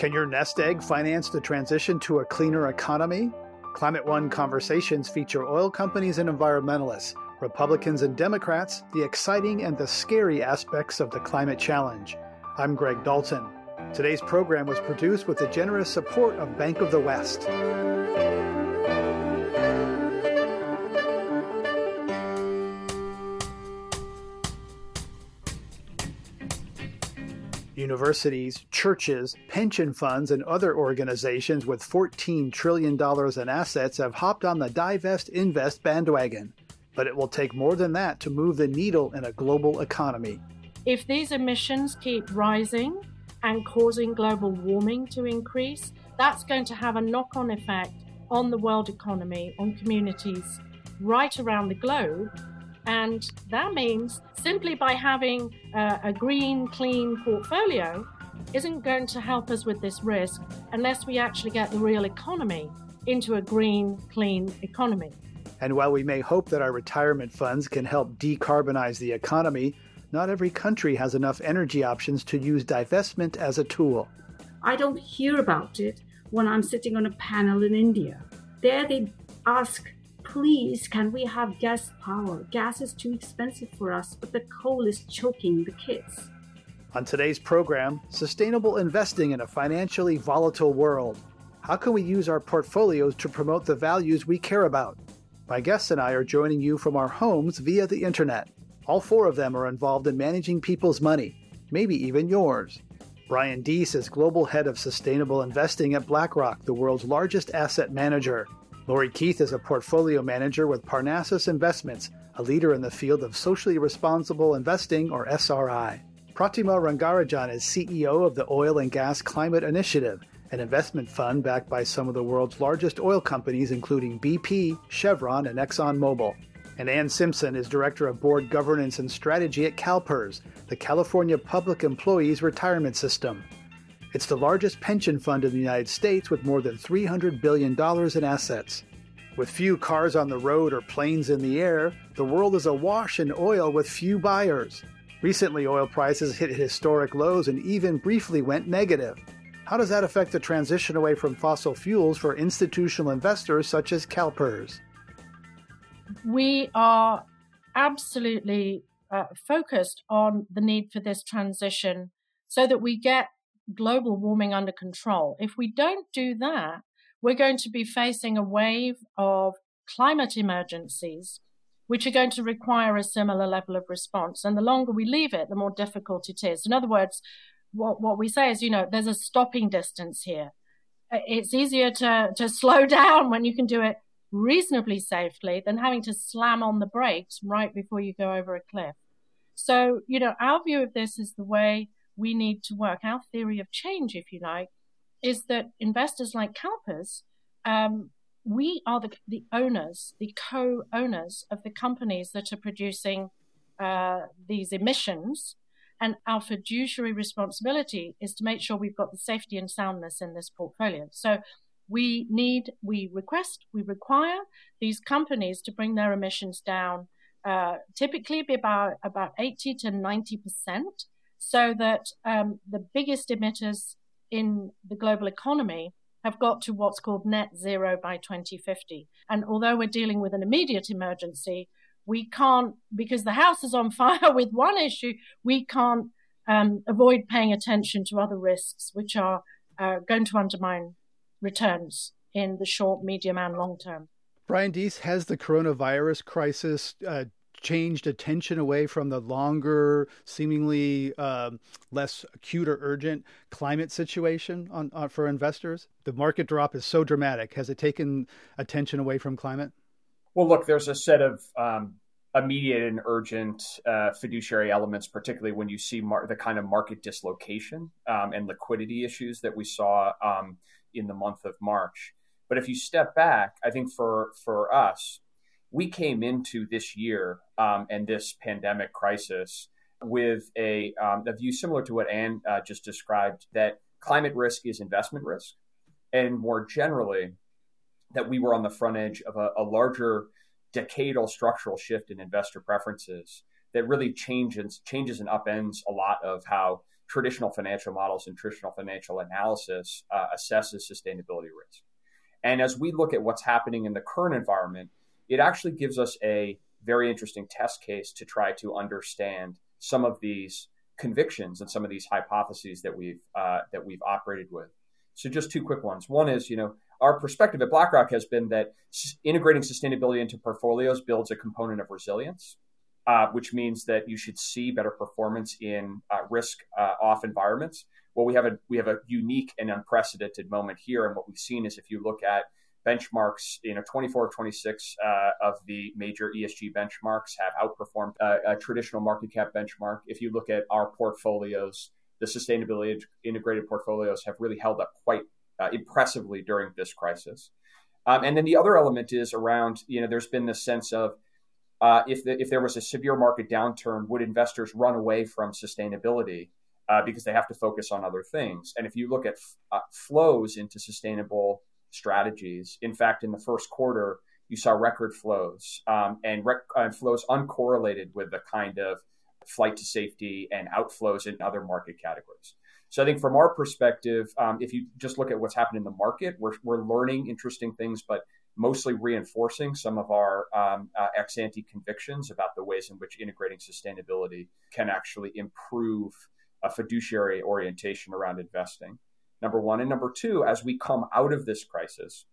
Can your nest egg finance the transition to a cleaner economy? Climate One conversations feature oil companies and environmentalists, Republicans and Democrats, the exciting and the scary aspects of the climate challenge. I'm Greg Dalton. Today's program was produced with the generous support of Bank of the West. Universities, churches, pension funds, and other organizations with $14 trillion in assets have hopped on the divest invest bandwagon. But it will take more than that to move the needle in a global economy. If these emissions keep rising and causing global warming to increase, that's going to have a knock on effect on the world economy, on communities right around the globe, and that means simply by having a green, clean portfolio isn't going to help us with this risk unless we actually get the real economy into a green, clean economy. And while we may hope that our retirement funds can help decarbonize the economy, not every country has enough energy options to use divestment as a tool. I don't hear about it when I'm sitting on a panel in India. There they ask Please, can we have gas power? Gas is too expensive for us, but the coal is choking the kids. On today's program, sustainable investing in a financially volatile world. How can we use our portfolios to promote the values we care about? My guests and I are joining you from our homes via the internet. All four of them are involved in managing people's money, maybe even yours. Brian Deese is Global Head of Sustainable Investing at BlackRock, the world's largest asset manager. Lori Keith is a portfolio manager with Parnassus Investments, a leader in the field of socially responsible investing or SRI. Pratima Rangarajan is CEO of the Oil and Gas Climate Initiative, an investment fund backed by some of the world's largest oil companies, including BP, Chevron, and ExxonMobil. And Anne Simpson is Director of Board Governance and Strategy at CalPERS, the California Public Employees Retirement System. It's the largest pension fund in the United States with more than $300 billion in assets. With few cars on the road or planes in the air, the world is awash in oil with few buyers. Recently, oil prices hit historic lows and even briefly went negative. How does that affect the transition away from fossil fuels for institutional investors such as CalPERS? We are absolutely uh, focused on the need for this transition so that we get global warming under control. If we don't do that, we're going to be facing a wave of climate emergencies, which are going to require a similar level of response. And the longer we leave it, the more difficult it is. In other words, what, what we say is, you know, there's a stopping distance here. It's easier to, to slow down when you can do it reasonably safely than having to slam on the brakes right before you go over a cliff. So, you know, our view of this is the way we need to work. Our theory of change, if you like, is that investors like CalPERS, um, we are the, the owners, the co-owners of the companies that are producing uh, these emissions. And our fiduciary responsibility is to make sure we've got the safety and soundness in this portfolio. So we need, we request, we require these companies to bring their emissions down, uh, typically be about, about 80 to 90 percent so that um, the biggest emitters in the global economy have got to what's called net zero by 2050. And although we're dealing with an immediate emergency, we can't, because the house is on fire with one issue, we can't um, avoid paying attention to other risks which are uh, going to undermine returns in the short, medium, and long term. Brian Deese, has the coronavirus crisis uh, changed attention away from the longer, seemingly um, less acute or urgent climate situation on, on, for investors? The market drop is so dramatic. Has it taken attention away from climate? Well, look, there's a set of um, immediate and urgent uh, fiduciary elements, particularly when you see mar- the kind of market dislocation um, and liquidity issues that we saw um, in the month of March. But if you step back, I think for for us, we came into this year um, and this pandemic crisis with a, um, a view similar to what Anne uh, just described that climate risk is investment risk. And more generally, that we were on the front edge of a, a larger decadal structural shift in investor preferences that really changes changes and upends a lot of how traditional financial models and traditional financial analysis uh, assesses sustainability risk. And as we look at what's happening in the current environment, it actually gives us a very interesting test case to try to understand some of these convictions and some of these hypotheses that we've uh, that we've operated with. So, just two quick ones. One is, you know, our perspective at BlackRock has been that integrating sustainability into portfolios builds a component of resilience, uh, which means that you should see better performance in uh, risk uh, off environments. Well, we have a we have a unique and unprecedented moment here, and what we've seen is if you look at benchmarks, you know, 24 26 uh, of the major ESG benchmarks have outperformed uh, a traditional market cap benchmark. If you look at our portfolios, the sustainability integrated portfolios have really held up quite uh, impressively during this crisis. Um, and then the other element is around, you know, there's been this sense of uh, if, the, if there was a severe market downturn, would investors run away from sustainability uh, because they have to focus on other things? And if you look at f- flows into sustainable strategies, in fact, in the first quarter, you saw record flows um, and rec- uh, flows uncorrelated with the kind of flight to safety and outflows in other market categories. So I think from our perspective, um, if you just look at what's happened in the market, we're, we're learning interesting things, but mostly reinforcing some of our um, uh, ex ante convictions about the ways in which integrating sustainability can actually improve a fiduciary orientation around investing. Number one. And number two, as we come out of this crisis,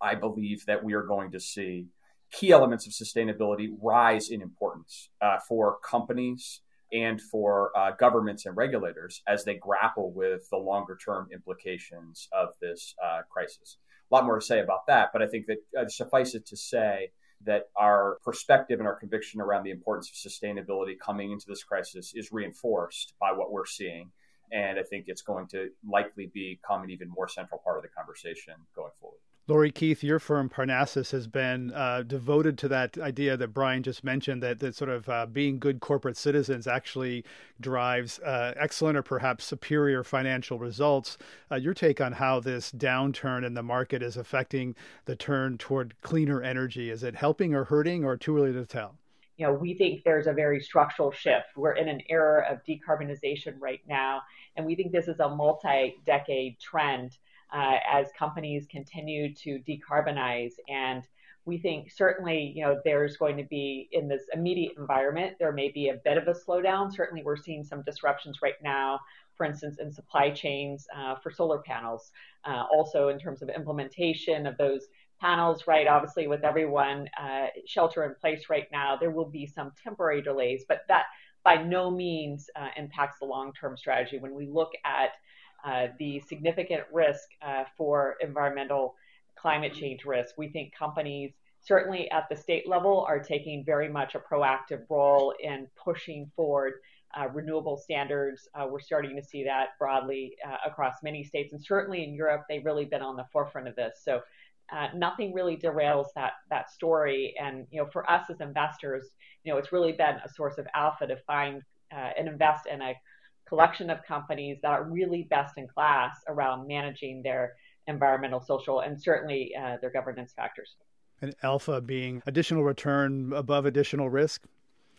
I believe that we are going to see key elements of sustainability rise in importance uh, for companies and for uh, governments and regulators as they grapple with the longer term implications of this uh, crisis. A lot more to say about that, but I think that uh, suffice it to say that our perspective and our conviction around the importance of sustainability coming into this crisis is reinforced by what we're seeing. And I think it's going to likely become an even more central part of the conversation going forward. Lori Keith, your firm Parnassus has been uh, devoted to that idea that Brian just mentioned that, that sort of uh, being good corporate citizens actually drives uh, excellent or perhaps superior financial results. Uh, your take on how this downturn in the market is affecting the turn toward cleaner energy? Is it helping or hurting, or too early to tell? You know, we think there's a very structural shift. We're in an era of decarbonization right now, and we think this is a multi decade trend uh, as companies continue to decarbonize. And we think certainly, you know, there's going to be in this immediate environment, there may be a bit of a slowdown. Certainly, we're seeing some disruptions right now, for instance, in supply chains uh, for solar panels. Uh, also, in terms of implementation of those panels, right? Obviously, with everyone uh, shelter in place right now, there will be some temporary delays, but that by no means uh, impacts the long term strategy. When we look at uh, the significant risk uh, for environmental climate change risk. We think companies, certainly at the state level, are taking very much a proactive role in pushing forward uh, renewable standards. Uh, we're starting to see that broadly uh, across many states, and certainly in Europe, they've really been on the forefront of this. So. Nothing really derails that that story, and you know, for us as investors, you know, it's really been a source of alpha to find and invest in a collection of companies that are really best in class around managing their environmental, social, and certainly uh, their governance factors. And alpha being additional return above additional risk?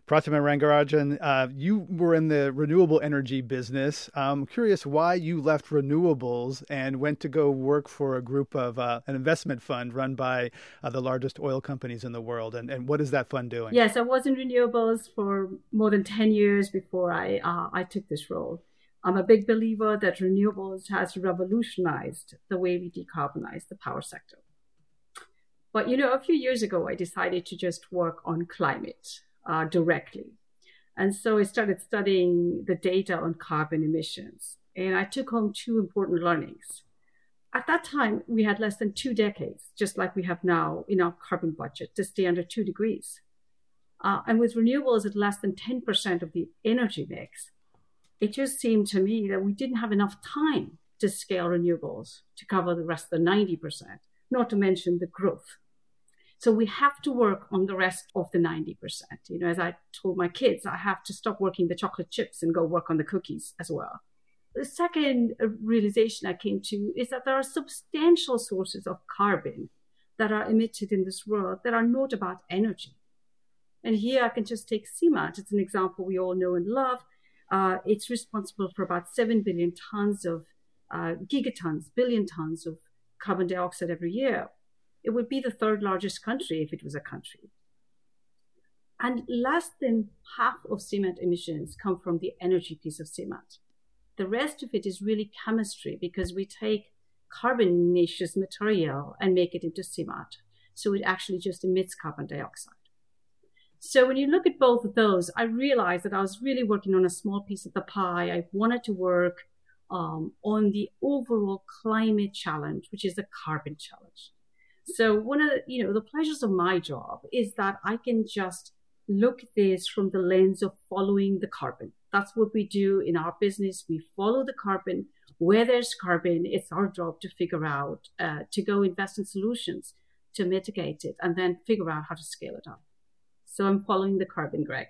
Pratima Rangarajan, uh, you were in the renewable energy business. I'm curious why you left renewables and went to go work for a group of uh, an investment fund run by uh, the largest oil companies in the world. And, and what is that fund doing? Yes, I was in renewables for more than 10 years before I, uh, I took this role. I'm a big believer that renewables has revolutionized the way we decarbonize the power sector. But you know, a few years ago, I decided to just work on climate uh, directly. And so I started studying the data on carbon emissions. And I took home two important learnings. At that time, we had less than two decades, just like we have now in our carbon budget, to stay under two degrees. Uh, and with renewables at less than 10% of the energy mix, it just seemed to me that we didn't have enough time to scale renewables to cover the rest of the 90%, not to mention the growth so we have to work on the rest of the 90%. You know, as I told my kids, I have to stop working the chocolate chips and go work on the cookies as well. The second realization I came to is that there are substantial sources of carbon that are emitted in this world that are not about energy. And here I can just take cement. It's an example we all know and love. Uh, it's responsible for about 7 billion tons of uh, gigatons, billion tons of carbon dioxide every year. It would be the third largest country if it was a country. And less than half of cement emissions come from the energy piece of cement. The rest of it is really chemistry because we take carbonaceous material and make it into cement. So it actually just emits carbon dioxide. So when you look at both of those, I realized that I was really working on a small piece of the pie. I wanted to work um, on the overall climate challenge, which is the carbon challenge. So one of the, you know, the pleasures of my job is that I can just look at this from the lens of following the carbon. That's what we do in our business. We follow the carbon. Where there's carbon, it's our job to figure out, uh, to go invest in solutions to mitigate it and then figure out how to scale it up. So I'm following the carbon, Greg.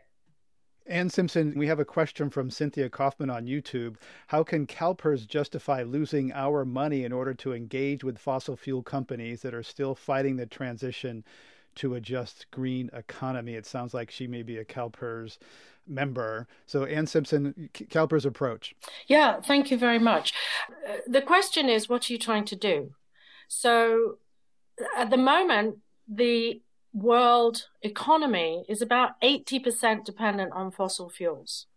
Anne Simpson, we have a question from Cynthia Kaufman on YouTube. How can CalPERS justify losing our money in order to engage with fossil fuel companies that are still fighting the transition to a just green economy? It sounds like she may be a CalPERS member. So, Anne Simpson, CalPERS approach. Yeah, thank you very much. Uh, the question is, what are you trying to do? So, at the moment, the world economy is about 80% dependent on fossil fuels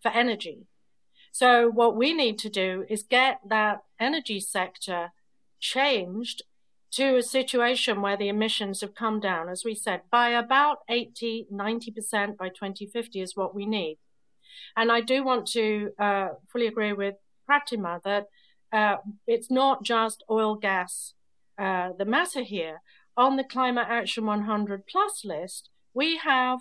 for energy. So what we need to do is get that energy sector changed to a situation where the emissions have come down, as we said, by about 80, 90% by 2050 is what we need. And I do want to uh, fully agree with Pratima that uh, it's not just oil, gas, uh, the matter here on the Climate Action 100 Plus list, we have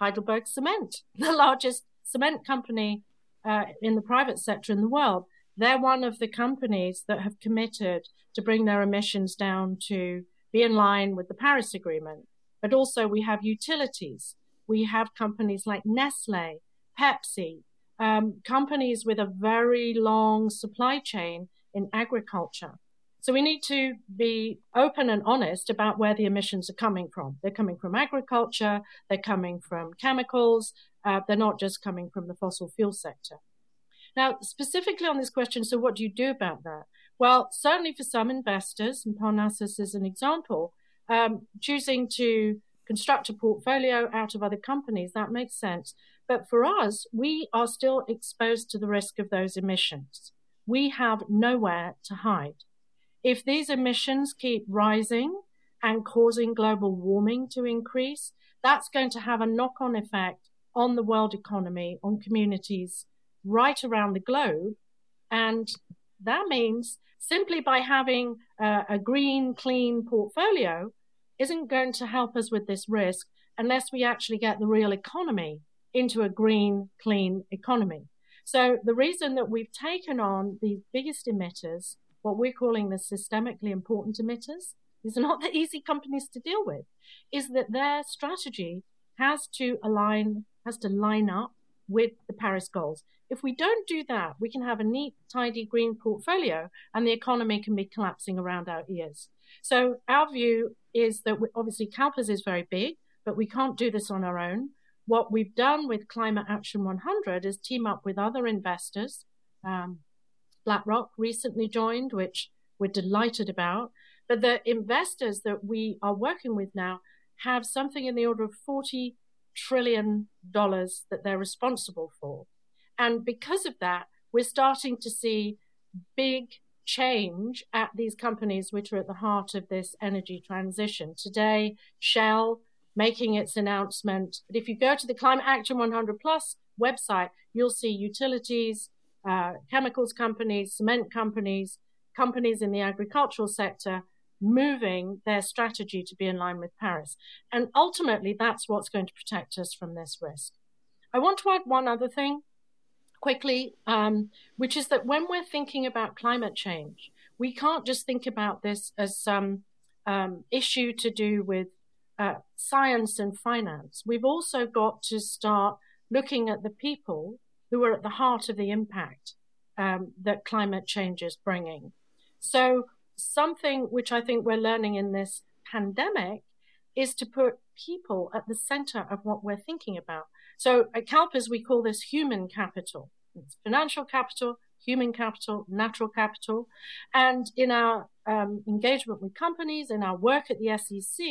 Heidelberg Cement, the largest cement company uh, in the private sector in the world. They're one of the companies that have committed to bring their emissions down to be in line with the Paris Agreement. But also, we have utilities. We have companies like Nestle, Pepsi, um, companies with a very long supply chain in agriculture. So we need to be open and honest about where the emissions are coming from. They're coming from agriculture, they're coming from chemicals, uh, they're not just coming from the fossil fuel sector. Now, specifically on this question, so what do you do about that? Well, certainly for some investors, and Parnassus is an example, um, choosing to construct a portfolio out of other companies, that makes sense. But for us, we are still exposed to the risk of those emissions. We have nowhere to hide. If these emissions keep rising and causing global warming to increase, that's going to have a knock on effect on the world economy, on communities right around the globe. And that means simply by having a green, clean portfolio isn't going to help us with this risk unless we actually get the real economy into a green, clean economy. So the reason that we've taken on the biggest emitters what we're calling the systemically important emitters, are not the easy companies to deal with, is that their strategy has to align, has to line up with the Paris goals. If we don't do that, we can have a neat, tidy green portfolio and the economy can be collapsing around our ears. So our view is that we, obviously CalPERS is very big, but we can't do this on our own. What we've done with Climate Action 100 is team up with other investors, um, BlackRock recently joined, which we're delighted about. But the investors that we are working with now have something in the order of 40 trillion dollars that they're responsible for. And because of that, we're starting to see big change at these companies which are at the heart of this energy transition. Today, Shell making its announcement. But if you go to the Climate Action 100 Plus website, you'll see utilities, uh, chemicals companies, cement companies, companies in the agricultural sector moving their strategy to be in line with Paris. And ultimately, that's what's going to protect us from this risk. I want to add one other thing quickly, um, which is that when we're thinking about climate change, we can't just think about this as some um, issue to do with uh, science and finance. We've also got to start looking at the people who are at the heart of the impact um, that climate change is bringing. So, something which I think we're learning in this pandemic is to put people at the center of what we're thinking about. So at CalPERS, we call this human capital. It's financial capital, human capital, natural capital. And in our um, engagement with companies, in our work at the SEC,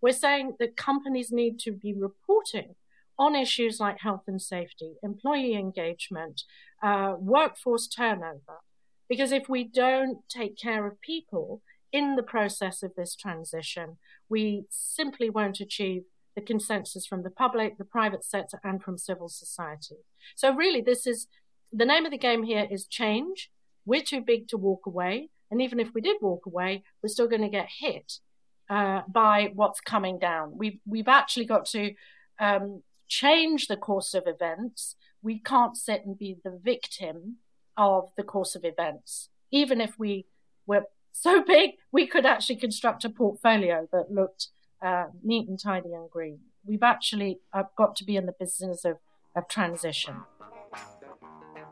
we're saying that companies need to be reporting on issues like health and safety, employee engagement, uh, workforce turnover. Because if we don't take care of people in the process of this transition, we simply won't achieve the consensus from the public, the private sector, and from civil society. So, really, this is the name of the game here is change. We're too big to walk away. And even if we did walk away, we're still going to get hit uh, by what's coming down. We've, we've actually got to um, change the course of events. We can't sit and be the victim of the course of events. Even if we were so big, we could actually construct a portfolio that looked uh, neat and tidy and green. We've actually uh, got to be in the business of, of transition.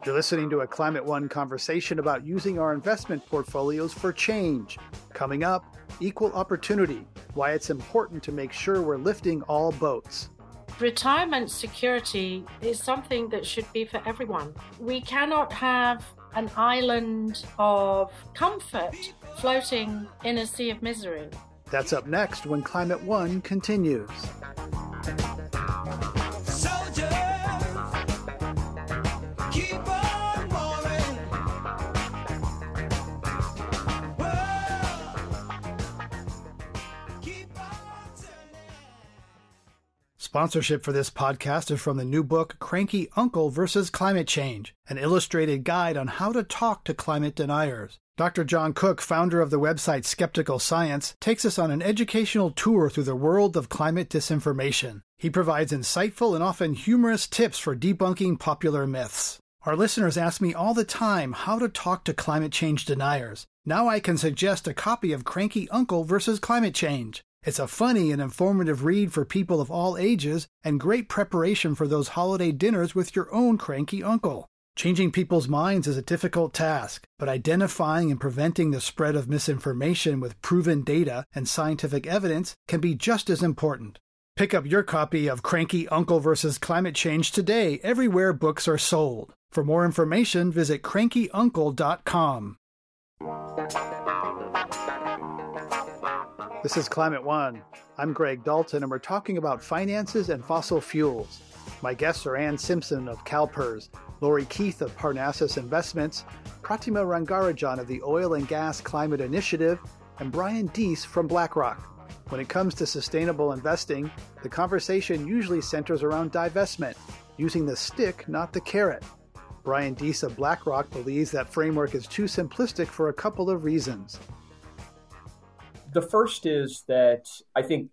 You're listening to a Climate One conversation about using our investment portfolios for change. Coming up, equal opportunity, why it's important to make sure we're lifting all boats. Retirement security is something that should be for everyone. We cannot have an island of comfort floating in a sea of misery. That's up next when Climate One continues. Sponsorship for this podcast is from the new book Cranky Uncle versus Climate Change, an illustrated guide on how to talk to climate deniers. Dr. John Cook, founder of the website Skeptical Science, takes us on an educational tour through the world of climate disinformation. He provides insightful and often humorous tips for debunking popular myths. Our listeners ask me all the time how to talk to climate change deniers. Now I can suggest a copy of Cranky Uncle versus Climate Change. It's a funny and informative read for people of all ages and great preparation for those holiday dinners with your own cranky uncle. Changing people's minds is a difficult task, but identifying and preventing the spread of misinformation with proven data and scientific evidence can be just as important. Pick up your copy of Cranky Uncle vs. Climate Change today everywhere books are sold. For more information, visit crankyuncle.com. This is Climate One. I'm Greg Dalton, and we're talking about finances and fossil fuels. My guests are Anne Simpson of CalPERS, Lori Keith of Parnassus Investments, Pratima Rangarajan of the Oil and Gas Climate Initiative, and Brian Deese from BlackRock. When it comes to sustainable investing, the conversation usually centers around divestment, using the stick, not the carrot. Brian Deese of BlackRock believes that framework is too simplistic for a couple of reasons. The first is that I think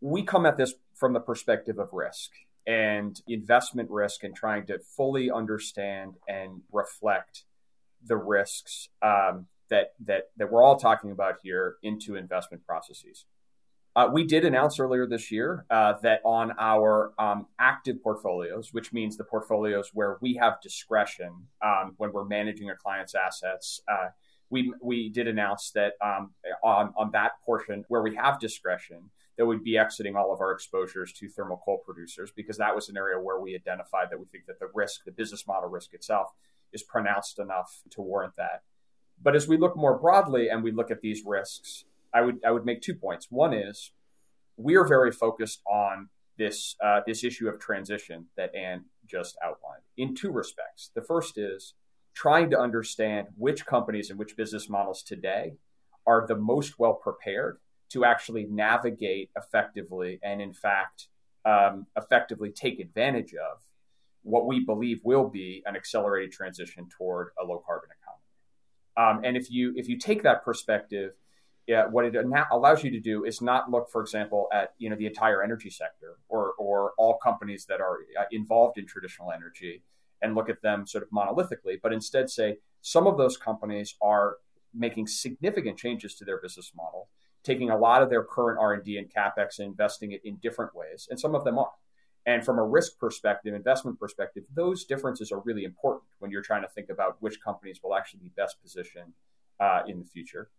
we come at this from the perspective of risk and investment risk and trying to fully understand and reflect the risks um, that, that, that we're all talking about here into investment processes. Uh, we did announce earlier this year uh, that on our um, active portfolios, which means the portfolios where we have discretion um, when we're managing a client's assets, uh, we we did announce that um, on on that portion where we have discretion that we'd be exiting all of our exposures to thermal coal producers because that was an area where we identified that we think that the risk, the business model risk itself, is pronounced enough to warrant that. But as we look more broadly and we look at these risks, I would I would make two points. One is we are very focused on this uh, this issue of transition that Anne just outlined in two respects. The first is trying to understand which companies and which business models today are the most well prepared to actually navigate effectively and, in fact, um, effectively take advantage of what we believe will be an accelerated transition toward a low carbon economy. Um, and if you if you take that perspective, yeah, what it allows you to do is not look, for example, at you know the entire energy sector or or all companies that are uh, involved in traditional energy and look at them sort of monolithically, but instead say some of those companies are making significant changes to their business model, taking a lot of their current R&D and capex and investing it in different ways, and some of them are. And from a risk perspective, investment perspective, those differences are really important when you're trying to think about which companies will actually be best positioned uh, in the future.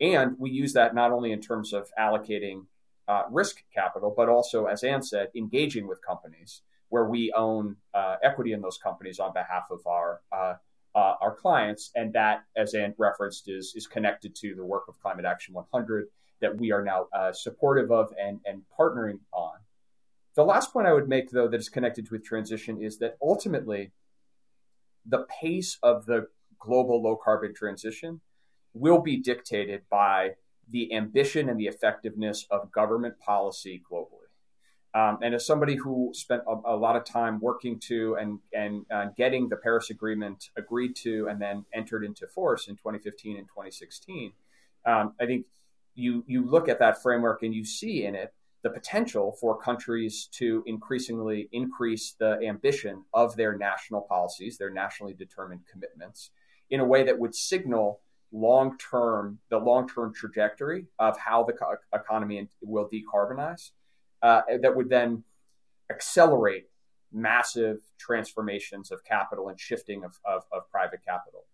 And we use that not only in terms of allocating uh, risk capital, but also, as Anne said, engaging with companies where we own uh, equity in those companies on behalf of our uh, uh, our clients, and that, as Anne referenced, is is connected to the work of Climate Action 100 that we are now uh, supportive of and and partnering on. The last point I would make, though, that is connected with transition is that ultimately the pace of the global low carbon transition will be dictated by the ambition and the effectiveness of government policy globally. Um, and as somebody who spent a, a, lot of time working to and and uh, getting the Paris Agreement agreed to and then entered into force in 2015 and 2016, um, I think you you look at that framework and you see in it the potential for countries to increasingly increase the ambition of their national policies, their nationally determined commitments, in a way that would signal long term the long term trajectory of how the co- economy will decarbonize. Uh, that would then accelerate massive transformations of capital and shifting of, of, of private capital.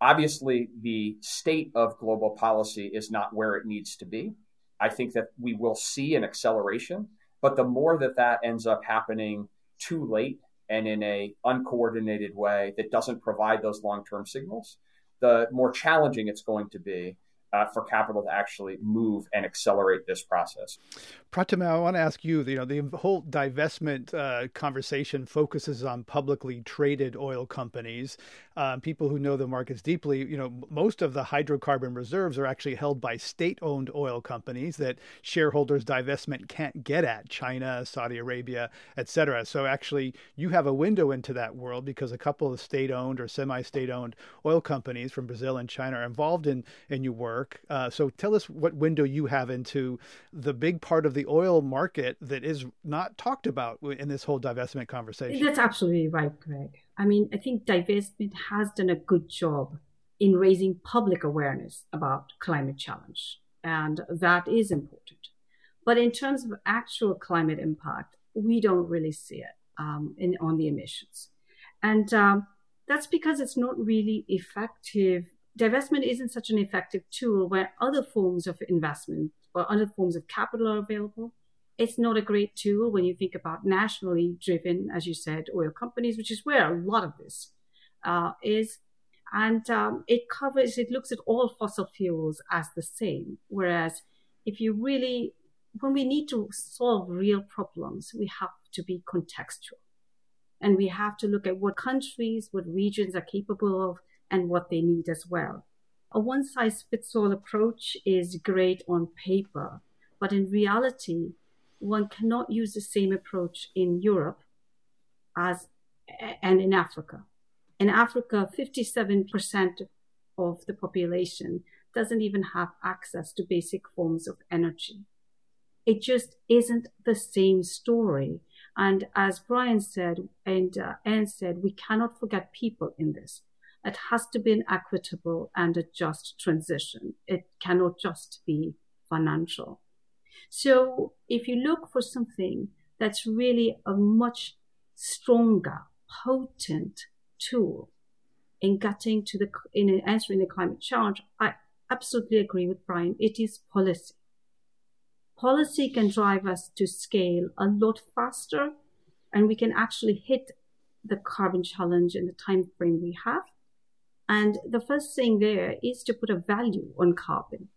Obviously, the state of global policy is not where it needs to be. I think that we will see an acceleration, but the more that that ends up happening too late and in a uncoordinated way that doesn't provide those long-term signals, the more challenging it's going to be uh, for capital to actually move and accelerate this process. Pratima, I want to ask you, you know, the whole divestment uh, conversation focuses on publicly traded oil companies. Um, people who know the markets deeply, you know, most of the hydrocarbon reserves are actually held by state-owned oil companies that shareholders divestment can't get at, China, Saudi Arabia, et cetera. So actually, you have a window into that world because a couple of state-owned or semi-state-owned oil companies from Brazil and China are involved in, in your work work. Uh, so tell us what window you have into the big part of the oil market that is not talked about in this whole divestment conversation. That's absolutely right, Greg. I mean, I think divestment has done a good job in raising public awareness about climate challenge, and that is important. But in terms of actual climate impact, we don't really see it um, in, on the emissions. And um, that's because it's not really effective divestment isn't such an effective tool where other forms of investment or other forms of capital are available. It's not a great tool when you think about nationally driven, as you said, oil companies, which is where a lot of this uh, is. And um, it covers, it looks at all fossil fuels as the same. Whereas if you really, when we need to solve real problems, we have to be contextual. And we have to look at what countries, what regions are capable of and what they need as well. A one size fits all approach is great on paper, but in reality, one cannot use the same approach in Europe as and in Africa. In Africa, 57% of the population doesn't even have access to basic forms of energy. It just isn't the same story. And as Brian said and uh, Anne said, we cannot forget people in this. It has to be an equitable and a just transition. It cannot just be financial. So if you look for something that's really a much stronger, potent tool in getting to the in answering the climate challenge, I absolutely agree with Brian. It is policy. Policy can drive us to scale a lot faster, and we can actually hit the carbon challenge in the time frame we have. And the first thing there is to put a value on carbon.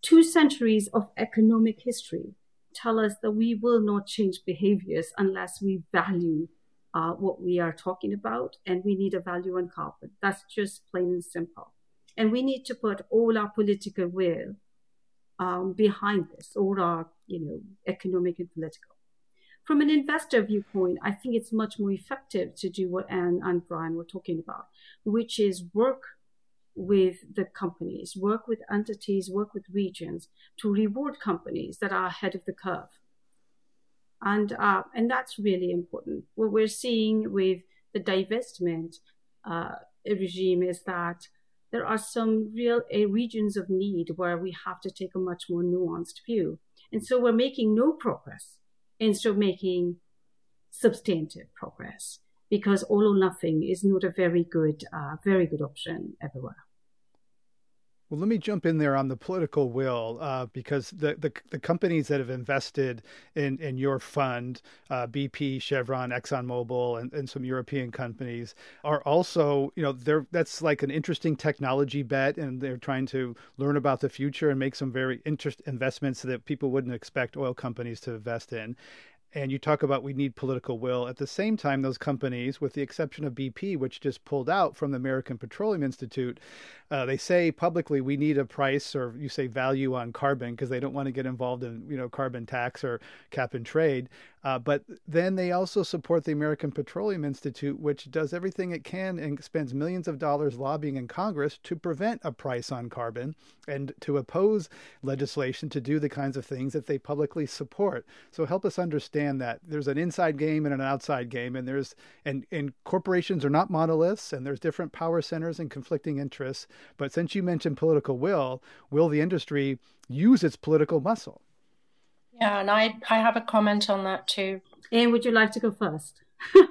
Two centuries of economic history tell us that we will not change behaviors unless we value uh, what we are talking about, and we need a value on carbon. That's just plain and simple. And we need to put all our political will um, behind this, all our, you know, economic and political from an investor viewpoint, I think it's much more effective to do what Anne and Brian were talking about, which is work with the companies, work with entities, work with regions to reward companies that are ahead of the curve. And, uh, and that's really important. What we're seeing with the divestment uh, regime is that there are some real uh, regions of need where we have to take a much more nuanced view. And so we're making no progress instead of making substantive progress because all or nothing is not a very good, uh, very good option everywhere. Well, let me jump in there on the political will uh, because the, the, the companies that have invested in in your fund, uh, BP, Chevron, ExxonMobil, and, and some European companies are also you know they're that's like an interesting technology bet, and they're trying to learn about the future and make some very interest investments that people wouldn't expect oil companies to invest in and you talk about we need political will. At the same time, those companies, with the exception of BP, which just pulled out from the American Petroleum Institute, uh, they say publicly we need a price or you say value on carbon because they don't want to get involved in you know carbon tax or cap and trade. Uh, but then they also support the American Petroleum Institute, which does everything it can and spends millions of dollars lobbying in Congress to prevent a price on carbon and to oppose legislation to do the kinds of things that they publicly support. So help us understand that there's an inside game and an outside game, and there's and and corporations are not monoliths, and there's different power centers and conflicting interests. But since you mentioned political will, will the industry use its political muscle? Yeah, and I, I have a comment on that too. And would you like to go first?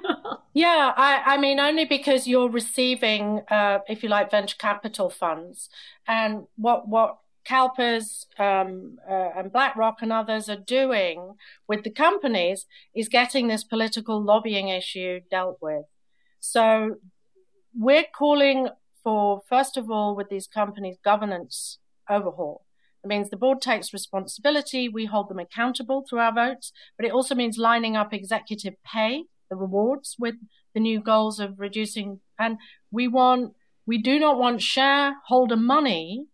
yeah, I, I mean, only because you're receiving, uh, if you like, venture capital funds. And what, what CalPERS um, uh, and BlackRock and others are doing with the companies is getting this political lobbying issue dealt with. So we're calling for, first of all, with these companies, governance overhaul. It means the board takes responsibility. We hold them accountable through our votes, but it also means lining up executive pay, the rewards with the new goals of reducing. And we want, we do not want shareholder money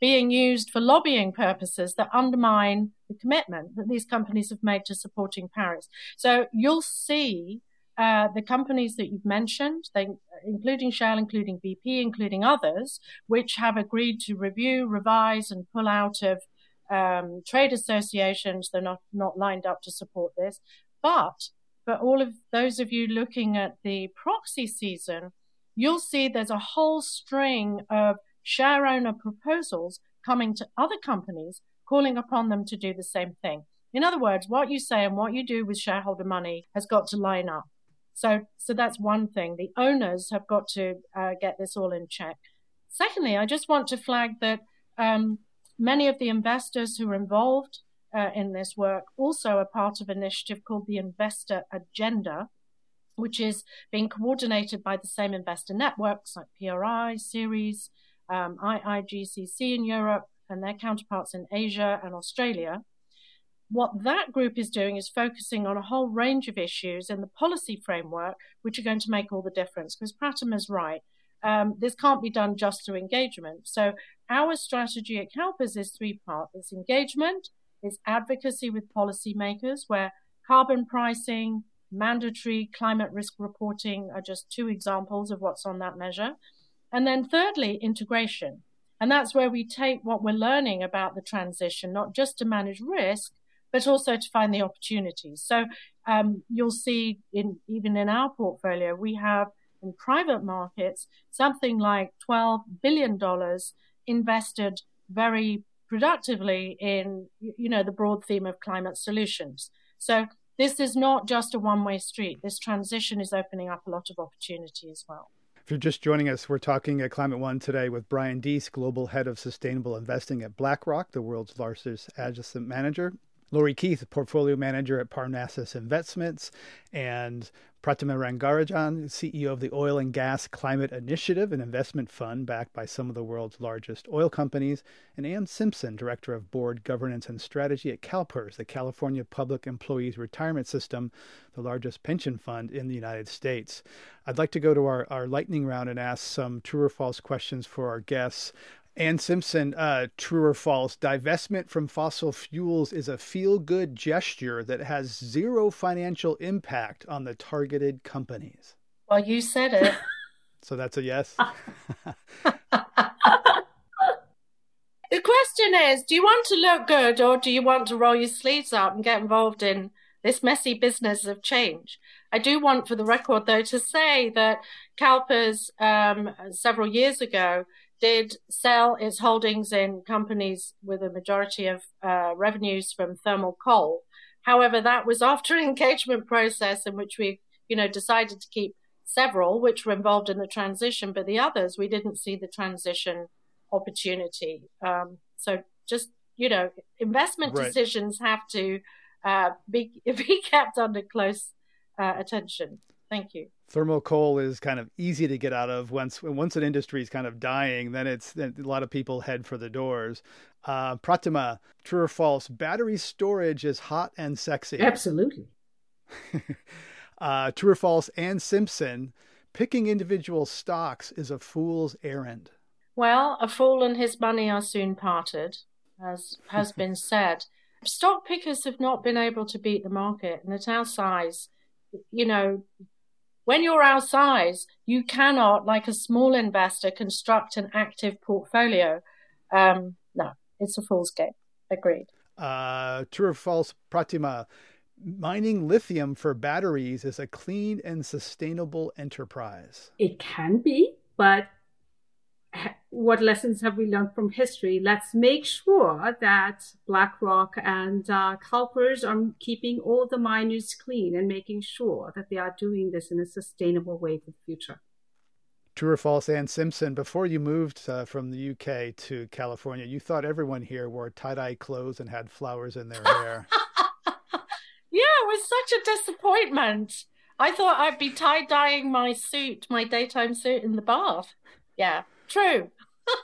being used for lobbying purposes that undermine the commitment that these companies have made to supporting Paris. So you'll see uh, the companies that you've mentioned, they, including Shell, including BP, including others, which have agreed to review, revise, and pull out of um, trade associations. They're not, not lined up to support this. But for all of those of you looking at the proxy season, you'll see there's a whole string of share owner proposals coming to other companies calling upon them to do the same thing. In other words, what you say and what you do with shareholder money has got to line up. So, so that's one thing. The owners have got to uh, get this all in check. Secondly, I just want to flag that um, many of the investors who are involved uh, in this work also are part of an initiative called the Investor Agenda, which is being coordinated by the same investor networks like PRI, Ceres, um, IIGCC in Europe, and their counterparts in Asia and Australia. What that group is doing is focusing on a whole range of issues in the policy framework, which are going to make all the difference. Because Pratima is right. Um, this can't be done just through engagement. So our strategy at CalPERS is three part. It's engagement, it's advocacy with policymakers, where carbon pricing, mandatory climate risk reporting are just two examples of what's on that measure. And then thirdly, integration. And that's where we take what we're learning about the transition, not just to manage risk, but also to find the opportunities. So um, you'll see in even in our portfolio, we have in private markets something like $12 billion invested very productively in you know the broad theme of climate solutions. So this is not just a one-way street. This transition is opening up a lot of opportunity as well. If you're just joining us, we're talking at Climate One today with Brian Deese, Global Head of Sustainable Investing at BlackRock, the world's largest asset manager, Lori Keith, portfolio manager at Parnassus Investments, and Pratima Rangarajan, CEO of the Oil and Gas Climate Initiative, an investment fund backed by some of the world's largest oil companies, and Anne Simpson, Director of Board Governance and Strategy at CalPERS, the California Public Employees Retirement System, the largest pension fund in the United States. I'd like to go to our, our lightning round and ask some true or false questions for our guests. Anne Simpson, uh, true or false, divestment from fossil fuels is a feel good gesture that has zero financial impact on the targeted companies. Well, you said it. so that's a yes. the question is do you want to look good or do you want to roll your sleeves up and get involved in this messy business of change? I do want, for the record, though, to say that CalPERS um, several years ago did sell its holdings in companies with a majority of uh, revenues from thermal coal. However, that was after an engagement process in which we, you know, decided to keep several, which were involved in the transition, but the others we didn't see the transition opportunity. Um, so just you know, investment right. decisions have to uh, be be kept under close uh, attention. Thank you. Thermal coal is kind of easy to get out of once once an industry is kind of dying. Then it's then a lot of people head for the doors. Uh, Pratima, true or false? Battery storage is hot and sexy. Absolutely. uh, true or false? Anne Simpson, picking individual stocks is a fool's errand. Well, a fool and his money are soon parted, as has been said. Stock pickers have not been able to beat the market, and at our size, you know, when you're our size, you cannot, like a small investor, construct an active portfolio. Um, no, it's a fool's game. Agreed. Uh, true or false, Pratima? Mining lithium for batteries is a clean and sustainable enterprise. It can be, but what lessons have we learned from history? Let's make sure that BlackRock and uh, CalPERS are keeping all the miners clean and making sure that they are doing this in a sustainable way for the future. True or false, Anne Simpson, before you moved uh, from the UK to California, you thought everyone here wore tie dye clothes and had flowers in their hair. yeah, it was such a disappointment. I thought I'd be tie dyeing my suit, my daytime suit in the bath. Yeah, True.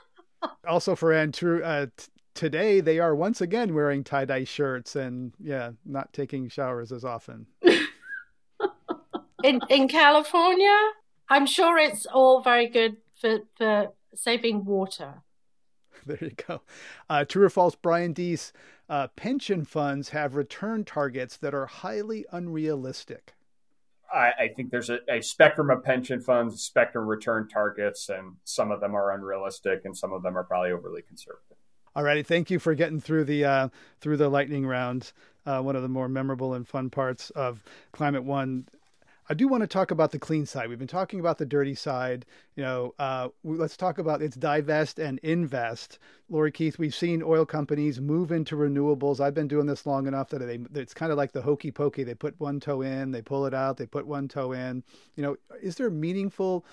also, for Anne, true. Uh, t- today they are once again wearing tie dye shirts and yeah, not taking showers as often. in in California, I'm sure it's all very good for for saving water. There you go. Uh, true or false, Brian Deese? Uh, pension funds have return targets that are highly unrealistic. I, I think there's a, a, spectrum of pension funds, spectrum return targets, and some of them are unrealistic, and some of them are probably overly conservative. All righty, thank you for getting through the uh, through the lightning round. Uh, one of the more memorable and fun parts of Climate One I do want to talk about the clean side. We've been talking about the dirty side. You know, uh, let's talk about its divest and invest. Lori Keith, we've seen oil companies move into renewables. I've been doing this long enough that they, it's kind of like the hokey pokey. They put one toe in, they pull it out, they put one toe in. You know, is there meaningful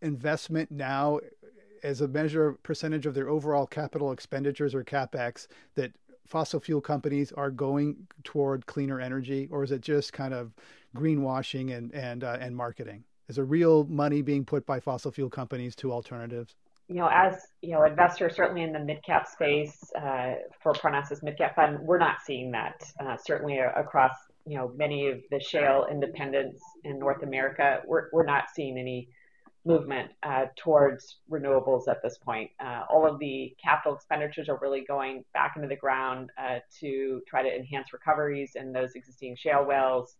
investment now as a measure of percentage of their overall capital expenditures or capex that fossil fuel companies are going toward cleaner energy, or is it just kind of greenwashing and and uh, and marketing? Is there real money being put by fossil fuel companies to alternatives? You know, as you know, investors certainly in the mid cap space uh, for Parnassus mid cap fund, we're not seeing that. Uh, certainly across you know many of the shale independents in North America, we're we're not seeing any movement uh, towards renewables at this point. Uh, all of the capital expenditures are really going back into the ground uh, to try to enhance recoveries in those existing shale wells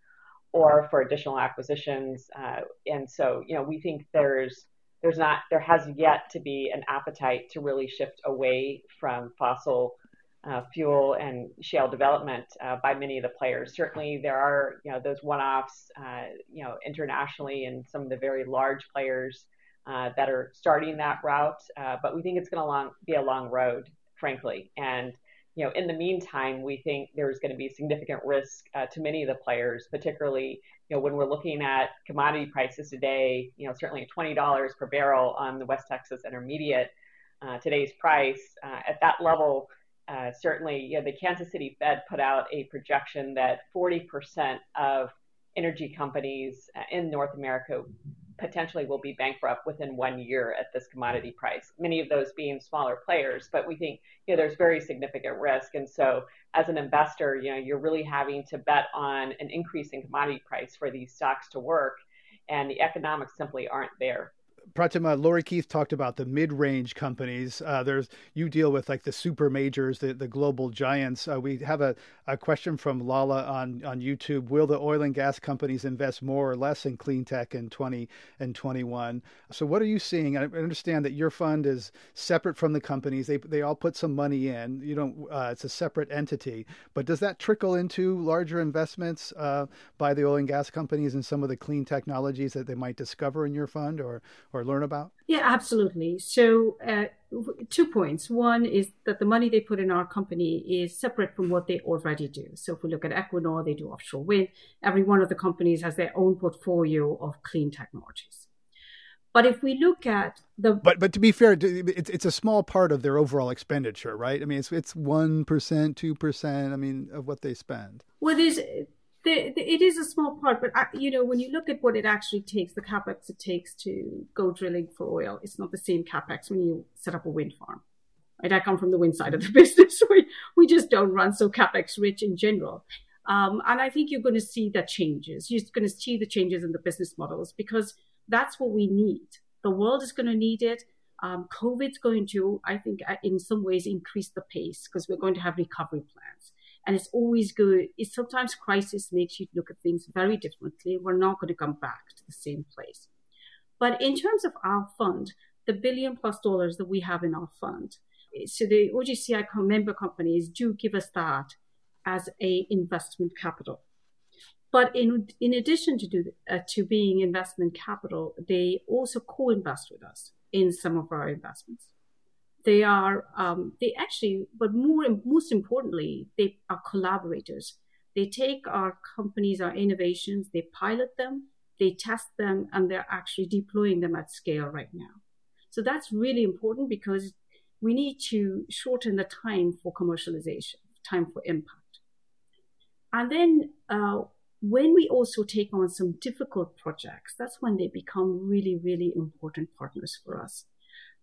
or for additional acquisitions. Uh, and so, you know, we think there's there's not there has yet to be an appetite to really shift away from fossil uh, fuel and shale development uh, by many of the players. Certainly, there are you know those one-offs, you know, internationally, and some of the very large players that are starting that route. But we think it's going to be a long road, frankly. And you know, in the meantime, we think there's going to be significant risk uh, to many of the players, particularly you know when we're looking at commodity prices today. You know, certainly $20 per barrel on the West Texas Intermediate. today's price at that level uh, certainly, you know, the Kansas City Fed put out a projection that 40% of energy companies uh, in North America potentially will be bankrupt within one year at this commodity price. Many of those being smaller players, but we think you know there's very significant risk. And so, as an investor, you know you're really having to bet on an increase in commodity price for these stocks to work, and the economics simply aren't there. Pratima, Lori Keith talked about the mid-range companies. Uh, there's you deal with like the super majors, the, the global giants. Uh, we have a, a question from Lala on, on YouTube. Will the oil and gas companies invest more or less in clean tech in 20 and 21? So what are you seeing? I understand that your fund is separate from the companies. They they all put some money in. You don't. Uh, it's a separate entity. But does that trickle into larger investments uh, by the oil and gas companies in some of the clean technologies that they might discover in your fund or or learn about? Yeah, absolutely. So, uh, two points. One is that the money they put in our company is separate from what they already do. So, if we look at Equinor, they do offshore wind. Every one of the companies has their own portfolio of clean technologies. But if we look at the but but to be fair, it's it's a small part of their overall expenditure, right? I mean, it's it's one percent, two percent. I mean, of what they spend. Well, there's the, the, it is a small part, but uh, you know when you look at what it actually takes, the capex it takes to go drilling for oil, it's not the same capex when you set up a wind farm. Right? I come from the wind side of the business. we we just don't run so capex rich in general. Um, and I think you're going to see that changes. You're going to see the changes in the business models because that's what we need. The world is going to need it. Um, COVID's going to, I think, uh, in some ways increase the pace because we're going to have recovery plans. And it's always good. It's sometimes crisis makes you look at things very differently. We're not going to come back to the same place. But in terms of our fund, the billion plus dollars that we have in our fund, so the OGCI member companies do give us that as a investment capital. But in in addition to do uh, to being investment capital, they also co-invest with us in some of our investments. They are um, they actually, but more most importantly, they are collaborators. They take our companies, our innovations, they pilot them, they test them, and they're actually deploying them at scale right now. So that's really important because we need to shorten the time for commercialization, time for impact. And then uh, when we also take on some difficult projects, that's when they become really, really important partners for us.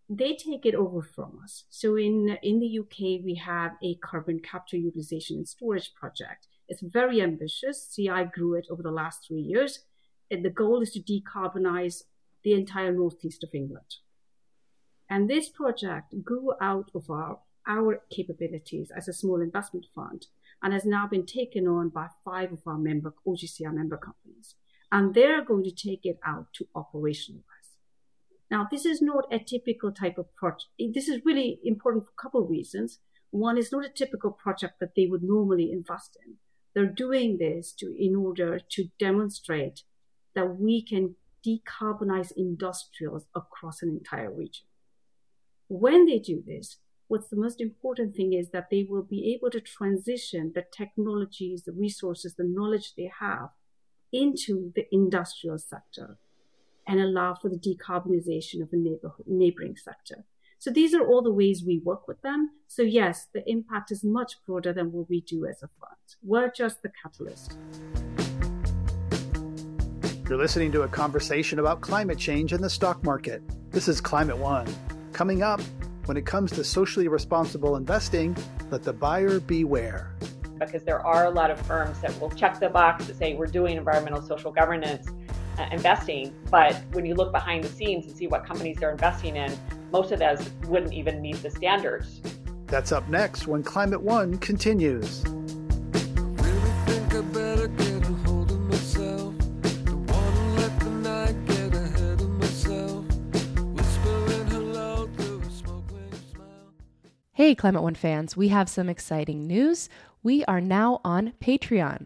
They take it over from us. So in, in the UK, we have a carbon capture utilization and storage project. It's very ambitious. CI grew it over the last three years. And the goal is to decarbonize the entire northeast of England. And this project grew out of our, our capabilities as a small investment fund and has now been taken on by five of our member OGCI member companies. And they're going to take it out to operationalize. Now, this is not a typical type of project. This is really important for a couple of reasons. One is not a typical project that they would normally invest in. They're doing this to, in order to demonstrate that we can decarbonize industrials across an entire region. When they do this, what's the most important thing is that they will be able to transition the technologies, the resources, the knowledge they have into the industrial sector and allow for the decarbonization of a neighborhood, neighboring sector. So these are all the ways we work with them. So yes, the impact is much broader than what we do as a fund. We're just the catalyst. You're listening to a conversation about climate change in the stock market. This is Climate One. Coming up, when it comes to socially responsible investing, let the buyer beware. Because there are a lot of firms that will check the box to say we're doing environmental social governance Uh, investing, but when you look behind the scenes and see what companies they're investing in, most of those wouldn't even meet the standards. That's up next when Climate One continues. Hey, Climate One fans, we have some exciting news. We are now on Patreon.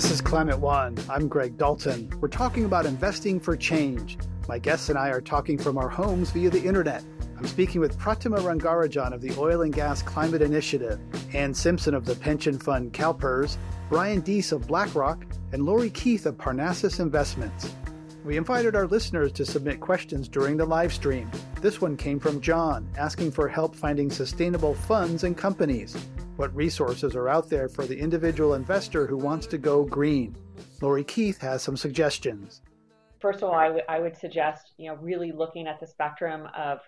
This is Climate One. I'm Greg Dalton. We're talking about investing for change. My guests and I are talking from our homes via the internet. I'm speaking with Pratima Rangarajan of the Oil and Gas Climate Initiative, Anne Simpson of the pension fund CalPERS, Brian Deese of BlackRock, and Lori Keith of Parnassus Investments. We invited our listeners to submit questions during the live stream. This one came from John, asking for help finding sustainable funds and companies. What resources are out there for the individual investor who wants to go green? Lori Keith has some suggestions. First of all, I, w- I would suggest, you know, really looking at the spectrum of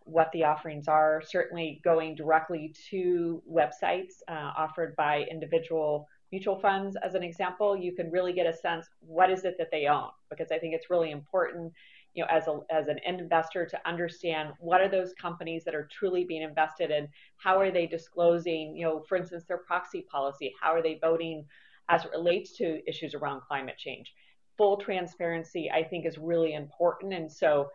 what the offerings are, certainly going directly to websites uh, offered by individual mutual funds as an example, you can really get a sense what is it that they own because I think it's really important you know as a as an investor to understand what are those companies that are truly being invested in? How are they disclosing you know for instance their proxy policy? How are they voting as it relates to issues around climate change? Full transparency i think is really important. And so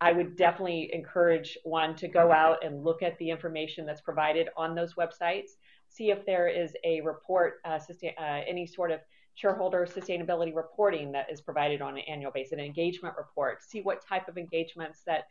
I would definitely encourage one to go out and look at the information that's provided on those websites, see if there is a report, uh, uh, any sort of shareholder sustainability reporting that is provided on an annual basis, an engagement report, see what type of engagements that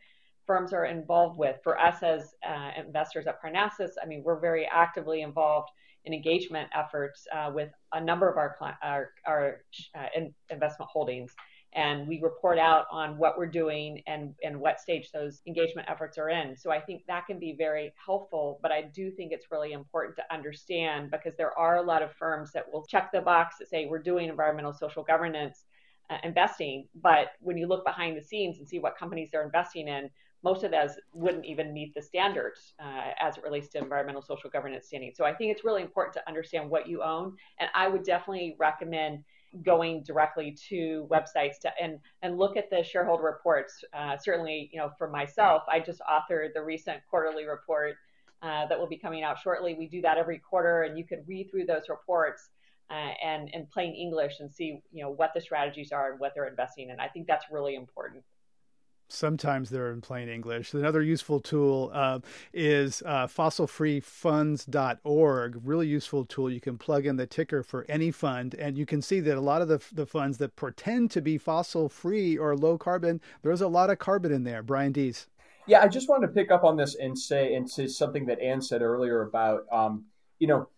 firms are involved with. For us as uh, investors at Parnassus, I mean, we're very actively involved in engagement efforts uh, with a number of our, our, our uh, in investment holdings and we report out on what we're doing and, and what stage those engagement efforts are in. So I think that can be very helpful, but I do think it's really important to understand because there are a lot of firms that will check the box that say we're doing environmental social governance uh, investing, but when you look behind the scenes and see what companies they're investing in, most of those wouldn't even meet the standards uh, as it relates to environmental social governance standing. So I think it's really important to understand what you own, and I would definitely recommend going directly to websites to and and look at the shareholder reports. Uh, certainly, you know, for myself, I just authored the recent quarterly report uh, that will be coming out shortly. We do that every quarter, and you can read through those reports uh, and in plain English and see you know what the strategies are and what they're investing in. I think that's really important sometimes they're in plain English. Another useful tool uh, is uh, fossilfreefunds.org. Really useful tool. You can plug in the ticker for any fund, and you can see that a lot of the, the funds that pretend to be fossil free or low carbon, there's a lot of carbon in there. Brian Deese. Yeah, I just wanted to pick up on this and say, and say something that Anne said earlier about, um, you know,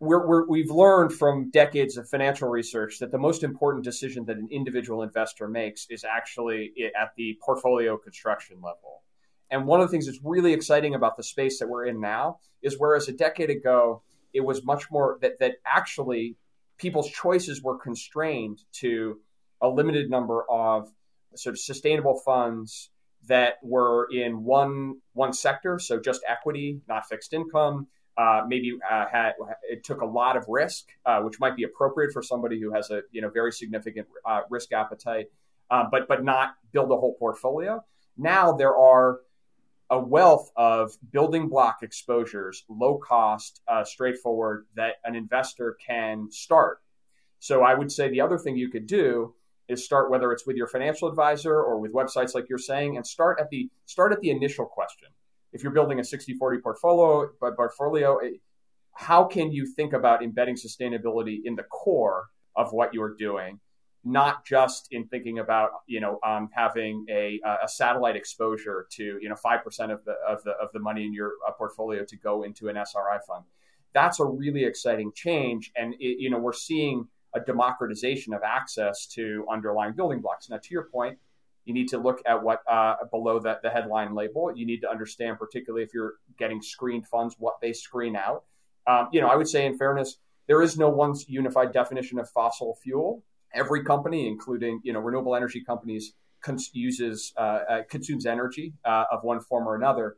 we have learned from decades of financial research that the most important decision that an individual investor makes is actually at the portfolio construction level. And one of the things that's really exciting about the space that we're in now is whereas a decade ago it was much more that, that actually people's choices were constrained to a limited number of sort of sustainable funds that were in one one sector, so just equity, not fixed income uh, maybe uh, had it took a lot of risk, uh, which might be appropriate for somebody who has a you know very significant uh, risk appetite, uh, but but not build a whole portfolio. Now there are a wealth of building block exposures, low cost, straightforward that an investor can start. So I would say the other thing you could do is start whether it's with your financial advisor or with websites like you're saying, and start at the start at the initial question if you're building a 60-40 portfolio, portfolio, how can you think about embedding sustainability in the core of what you're doing, not just in thinking about you know um, having a, a satellite exposure to you know five percent of the of the of the money in your uh, portfolio to go into an SRI fund. That's a really exciting change, and it, you know we're seeing a democratization of access to underlying building blocks. Now, to your point, you need to look at what uh, below the, the headline label. You need to understand, particularly if you're getting screened funds, what they screen out. Um, you know, I would say, in fairness, there is no one unified definition of fossil fuel. Every company, including you know renewable energy companies, cons- uses uh, uh, consumes energy uh, of one form or another.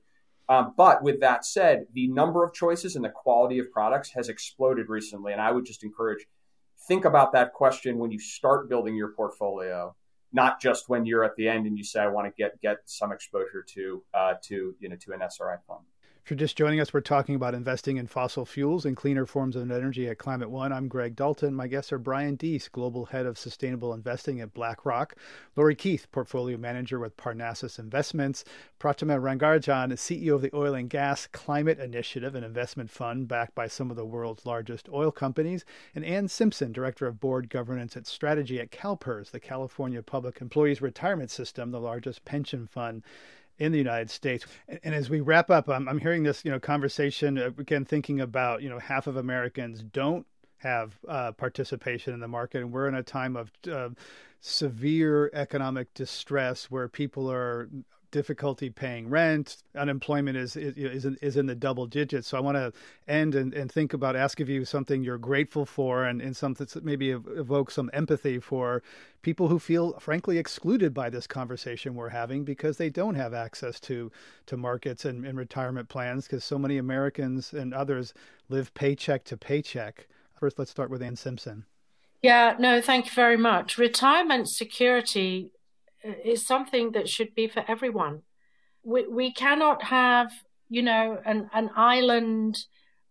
Um, but with that said, the number of choices and the quality of products has exploded recently, and I would just encourage think about that question when you start building your portfolio not just when you're at the end and you say I want to get get some exposure to uh, to you know to an SRI fund. If you're just joining us, we're talking about investing in fossil fuels and cleaner forms of energy at Climate One. I'm Greg Dalton. My guests are Brian Deese, Global Head of Sustainable Investing at BlackRock, Lori Keith, Portfolio Manager with Parnassus Investments, Pratima Rangarajan, CEO of the Oil and Gas Climate Initiative, an investment fund backed by some of the world's largest oil companies, and Anne Simpson, Director of Board Governance and Strategy at CalPERS, the California Public Employees Retirement System, the largest pension fund in the United States. And, as we wrap up, I'm, I'm hearing this, you know, conversation uh, again, thinking about, you know, half of Americans don't have uh, participation in the market, and we're in a time of uh, severe economic distress where people are difficulty paying rent. Unemployment is is is in the double digits. So I want to end and, and think about asking you something you're grateful for, and, and something that maybe evoke some empathy for people who feel frankly excluded by this conversation we're having because they don't have access to to markets and, and retirement plans because so many Americans and others live paycheck to paycheck. First, let's start with Anne Simpson. Yeah, no, thank you very much. Retirement security is something that should be for everyone. We, we cannot have, you know, an, an island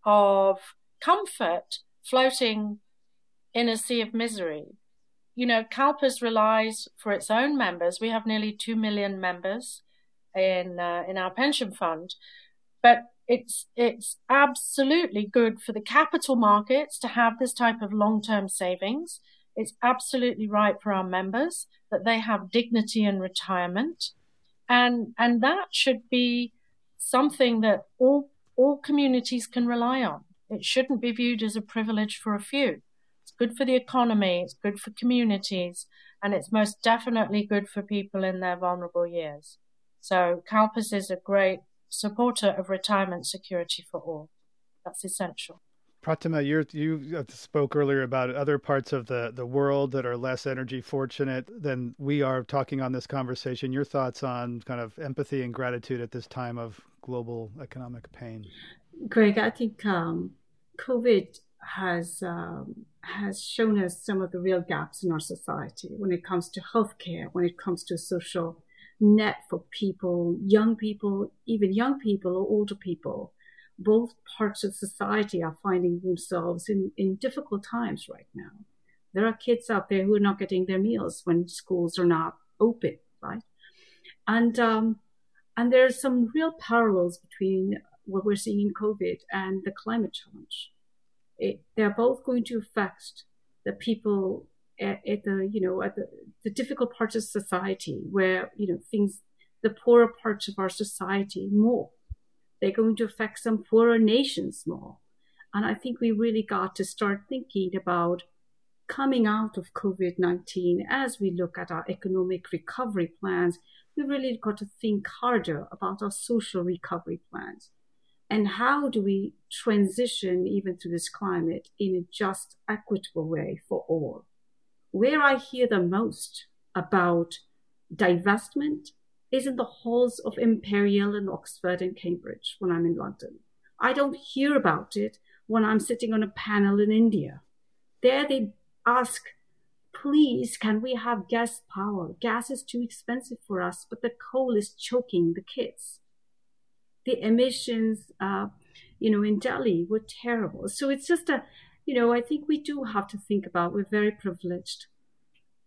of comfort floating in a sea of misery. you know, CalPERS relies for its own members. We have nearly 2 million members in, uh, in our pension fund, but it's, it's absolutely good for the capital markets to have this type of long-term savings. It's absolutely right for our members that they have dignity in retirement. And, and that should be something that all, all communities can rely on. It shouldn't be viewed as a privilege for a few. It's good for the economy, it's good for communities, and it's most definitely good for people in their vulnerable years. So CalPERS is a great supporter of retirement security for all. That's essential. Pratima, you you spoke earlier about other parts of the, the world that are less energy fortunate than we are talking on this conversation. Your thoughts on kind of empathy and gratitude at this time of global economic pain? Greg, I think um, COVID has um, has shown us some of the real gaps in our society when it comes to healthcare, when it comes to social net for people, young people, even young people or older people. Both parts of society are finding themselves in, in difficult times right now. There are kids out there who are not getting their meals when schools are not open, right? And um, and there are some real parallels between what we're seeing in COVID and the climate challenge. It, they're both going to affect the people at, at, the you know at the, the difficult parts of society where you know things the poorer parts of our society more. They're going to affect some poorer nations more. And I think we really got to start thinking about coming out of COVID 19 as we look at our economic recovery plans. We really got to think harder about our social recovery plans and how do we transition even to this climate in a just, equitable way for all? Where I hear the most about divestment is in the halls of Imperial and Oxford and Cambridge when I'm in London. I don't hear about it when I'm sitting on a panel in India. There they ask, please, can we have gas power? Gas is too expensive for us, but the coal is choking the kids the emissions, uh, you know, in Delhi were terrible. So it's just a, you know, I think we do have to think about we're very privileged.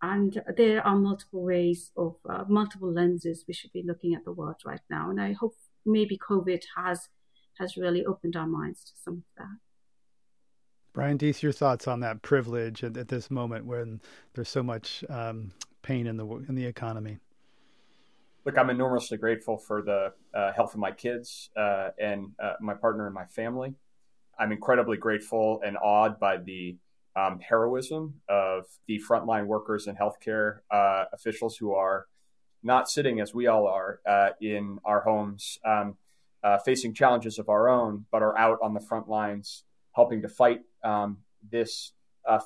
And there are multiple ways of uh, multiple lenses we should be looking at the world right now. And I hope maybe COVID has has really opened our minds to some of that. Brian Deese, your thoughts on that privilege at, at this moment when there's so much um, pain in the in the economy? look, I'm enormously grateful for the uh, health of my kids uh, and uh, my partner and my family. I'm incredibly grateful and awed by the um, heroism of the frontline workers and healthcare uh, officials who are not sitting as we all are uh, in our homes, um, uh, facing challenges of our own, but are out on the front lines helping to fight um, this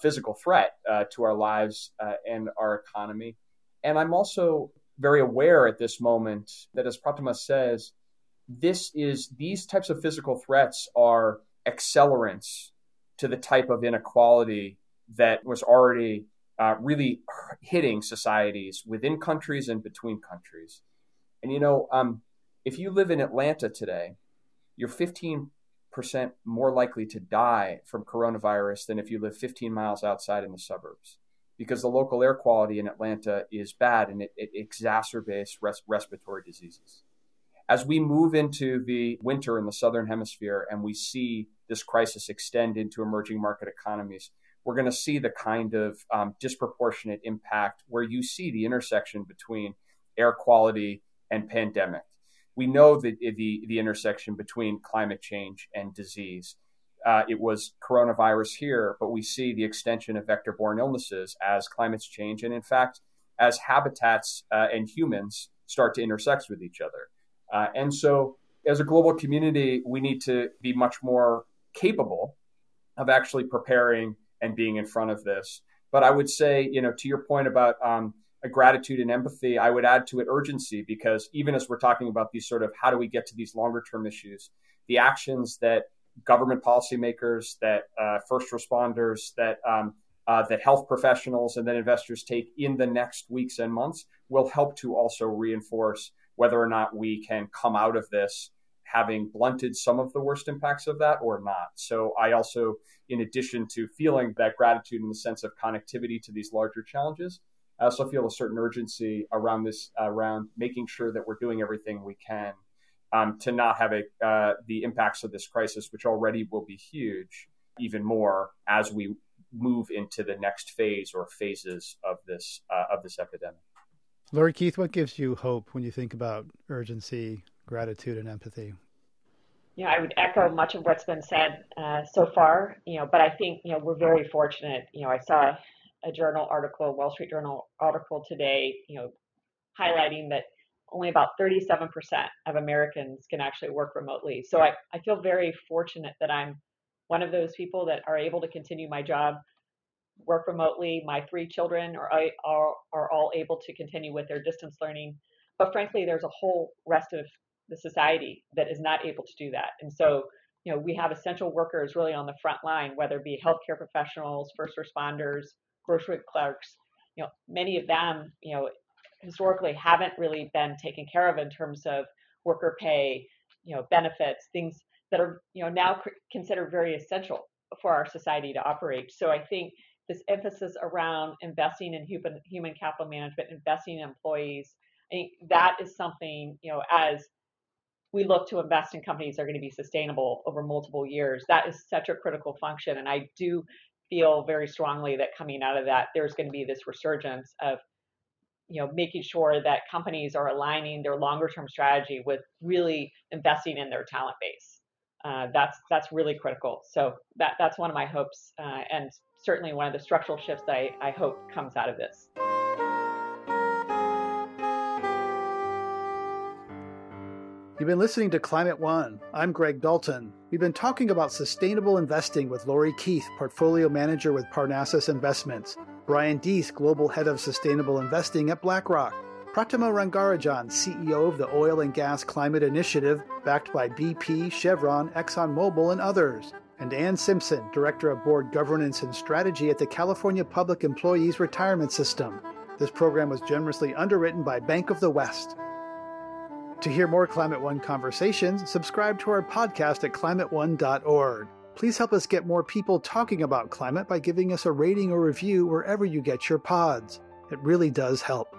physical threat to our lives and our economy. And I'm also very aware at this moment that, as Pratima says, this is these types of physical threats are accelerants to the type of inequality that was already uh, really hitting societies within countries and between countries. And you know, um, if you live in Atlanta today, you're 15% more likely to die from coronavirus than if you live 15 miles outside in the suburbs because the local air quality in Atlanta is bad and it, it exacerbates res- respiratory diseases. As we move into the winter in the southern hemisphere and we see this crisis extend into emerging market economies, we're going to see the kind of um, disproportionate impact where you see the intersection between air quality and pandemic. We know that the, the intersection between climate change and disease uh, it was coronavirus here, but we see the extension of vector borne illnesses as climates change. And in fact, as habitats uh, and humans start to intersect with each other. Uh, and so, as a global community, we need to be much more capable of actually preparing and being in front of this. But I would say, you know, to your point about um, a gratitude and empathy, I would add to it urgency because even as we're talking about these sort of how do we get to these longer term issues, the actions that government policymakers, that uh, first responders, that um, uh, that health professionals, and then investors take in the next weeks and months will help to also reinforce whether or not we can come out of this having blunted some of the worst impacts of that or not. So I also, in addition to feeling that gratitude in the sense of connectivity to these larger challenges, I also feel a certain urgency around this, around making sure that we're doing everything we can um, to not have a, uh, the impacts of this crisis, which already will be huge, even more as we move into the next phase or phases of this uh, of this epidemic. Lori Keith, what gives you hope when you think about urgency, gratitude, and empathy? Yeah, I would echo much of what's been said uh, so far. You know, but I think you know we're very fortunate. You know, I saw a journal article, Wall Street Journal article today. You know, highlighting that only about 37% of Americans can actually work remotely. So I, I feel very fortunate that I'm one of those people that are able to continue my job, work remotely. My three children are, are, are all able to continue with their distance learning. But frankly, there's a whole rest of the society that is not able to do that. And so, you know, we have essential workers really on the front line, whether it be healthcare professionals, first responders, grocery clerks. You know, many of them, you know, historically haven't really been taken care of in terms of worker pay, you know, benefits, things that are you know now considered very essential for our society to operate. So I think this emphasis around investing in human human capital management, investing in employees, I think that is something you know as we look to invest in companies that are going to be sustainable over multiple years. That is such a critical function, and I do feel very strongly that coming out of that, there's going to be this resurgence of you know making sure that companies are aligning their longer term strategy with really investing in their talent base. Uh, that's that's really critical. So that that's one of my hopes uh, and certainly one of the structural shifts I, I hope comes out of this You've been listening to Climate One. I'm Greg Dalton. We've been talking about sustainable investing with Lori Keith, portfolio manager with Parnassus Investments. Brian Deese, Global Head of Sustainable Investing at BlackRock. Pratima Rangarajan, CEO of the Oil and Gas Climate Initiative, backed by BP, Chevron, ExxonMobil, and others. And Anne Simpson, Director of Board Governance and Strategy at the California Public Employees Retirement System. This program was generously underwritten by Bank of the West. To hear more Climate One conversations, subscribe to our podcast at climateone.org. Please help us get more people talking about climate by giving us a rating or review wherever you get your pods. It really does help.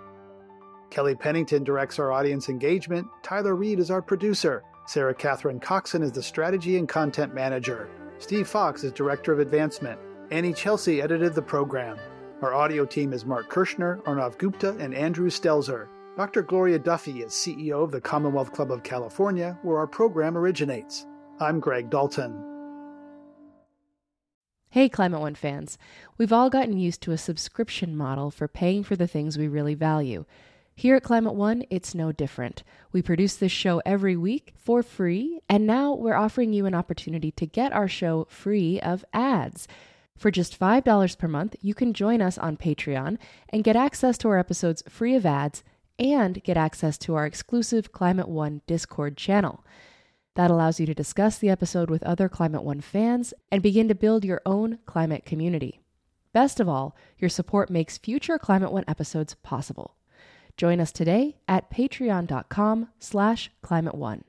Kelly Pennington directs our audience engagement. Tyler Reed is our producer. Sarah Catherine Coxon is the strategy and content manager. Steve Fox is director of advancement. Anny Celsi edited the program. Our audio team is Mark Kirschner, Arnav Gupta, and Andrew Stelzer. Dr. Gloria Duffy is CEO of the Commonwealth Club of California, where our program originates. I'm Greg Dalton. Hey, Climate One fans. We've all gotten used to a subscription model for paying for the things we really value. Here at Climate One, it's no different. We produce this show every week for free, and now we're offering you an opportunity to get our show free of ads. For just $5 per month, you can join us on Patreon and get access to our episodes free of ads and get access to our exclusive Climate One Discord channel. That allows you to discuss the episode with other Climate One fans and begin to build your own climate community. Best of all, your support makes future Climate One episodes possible. Join us today at patreon.com slash climate one.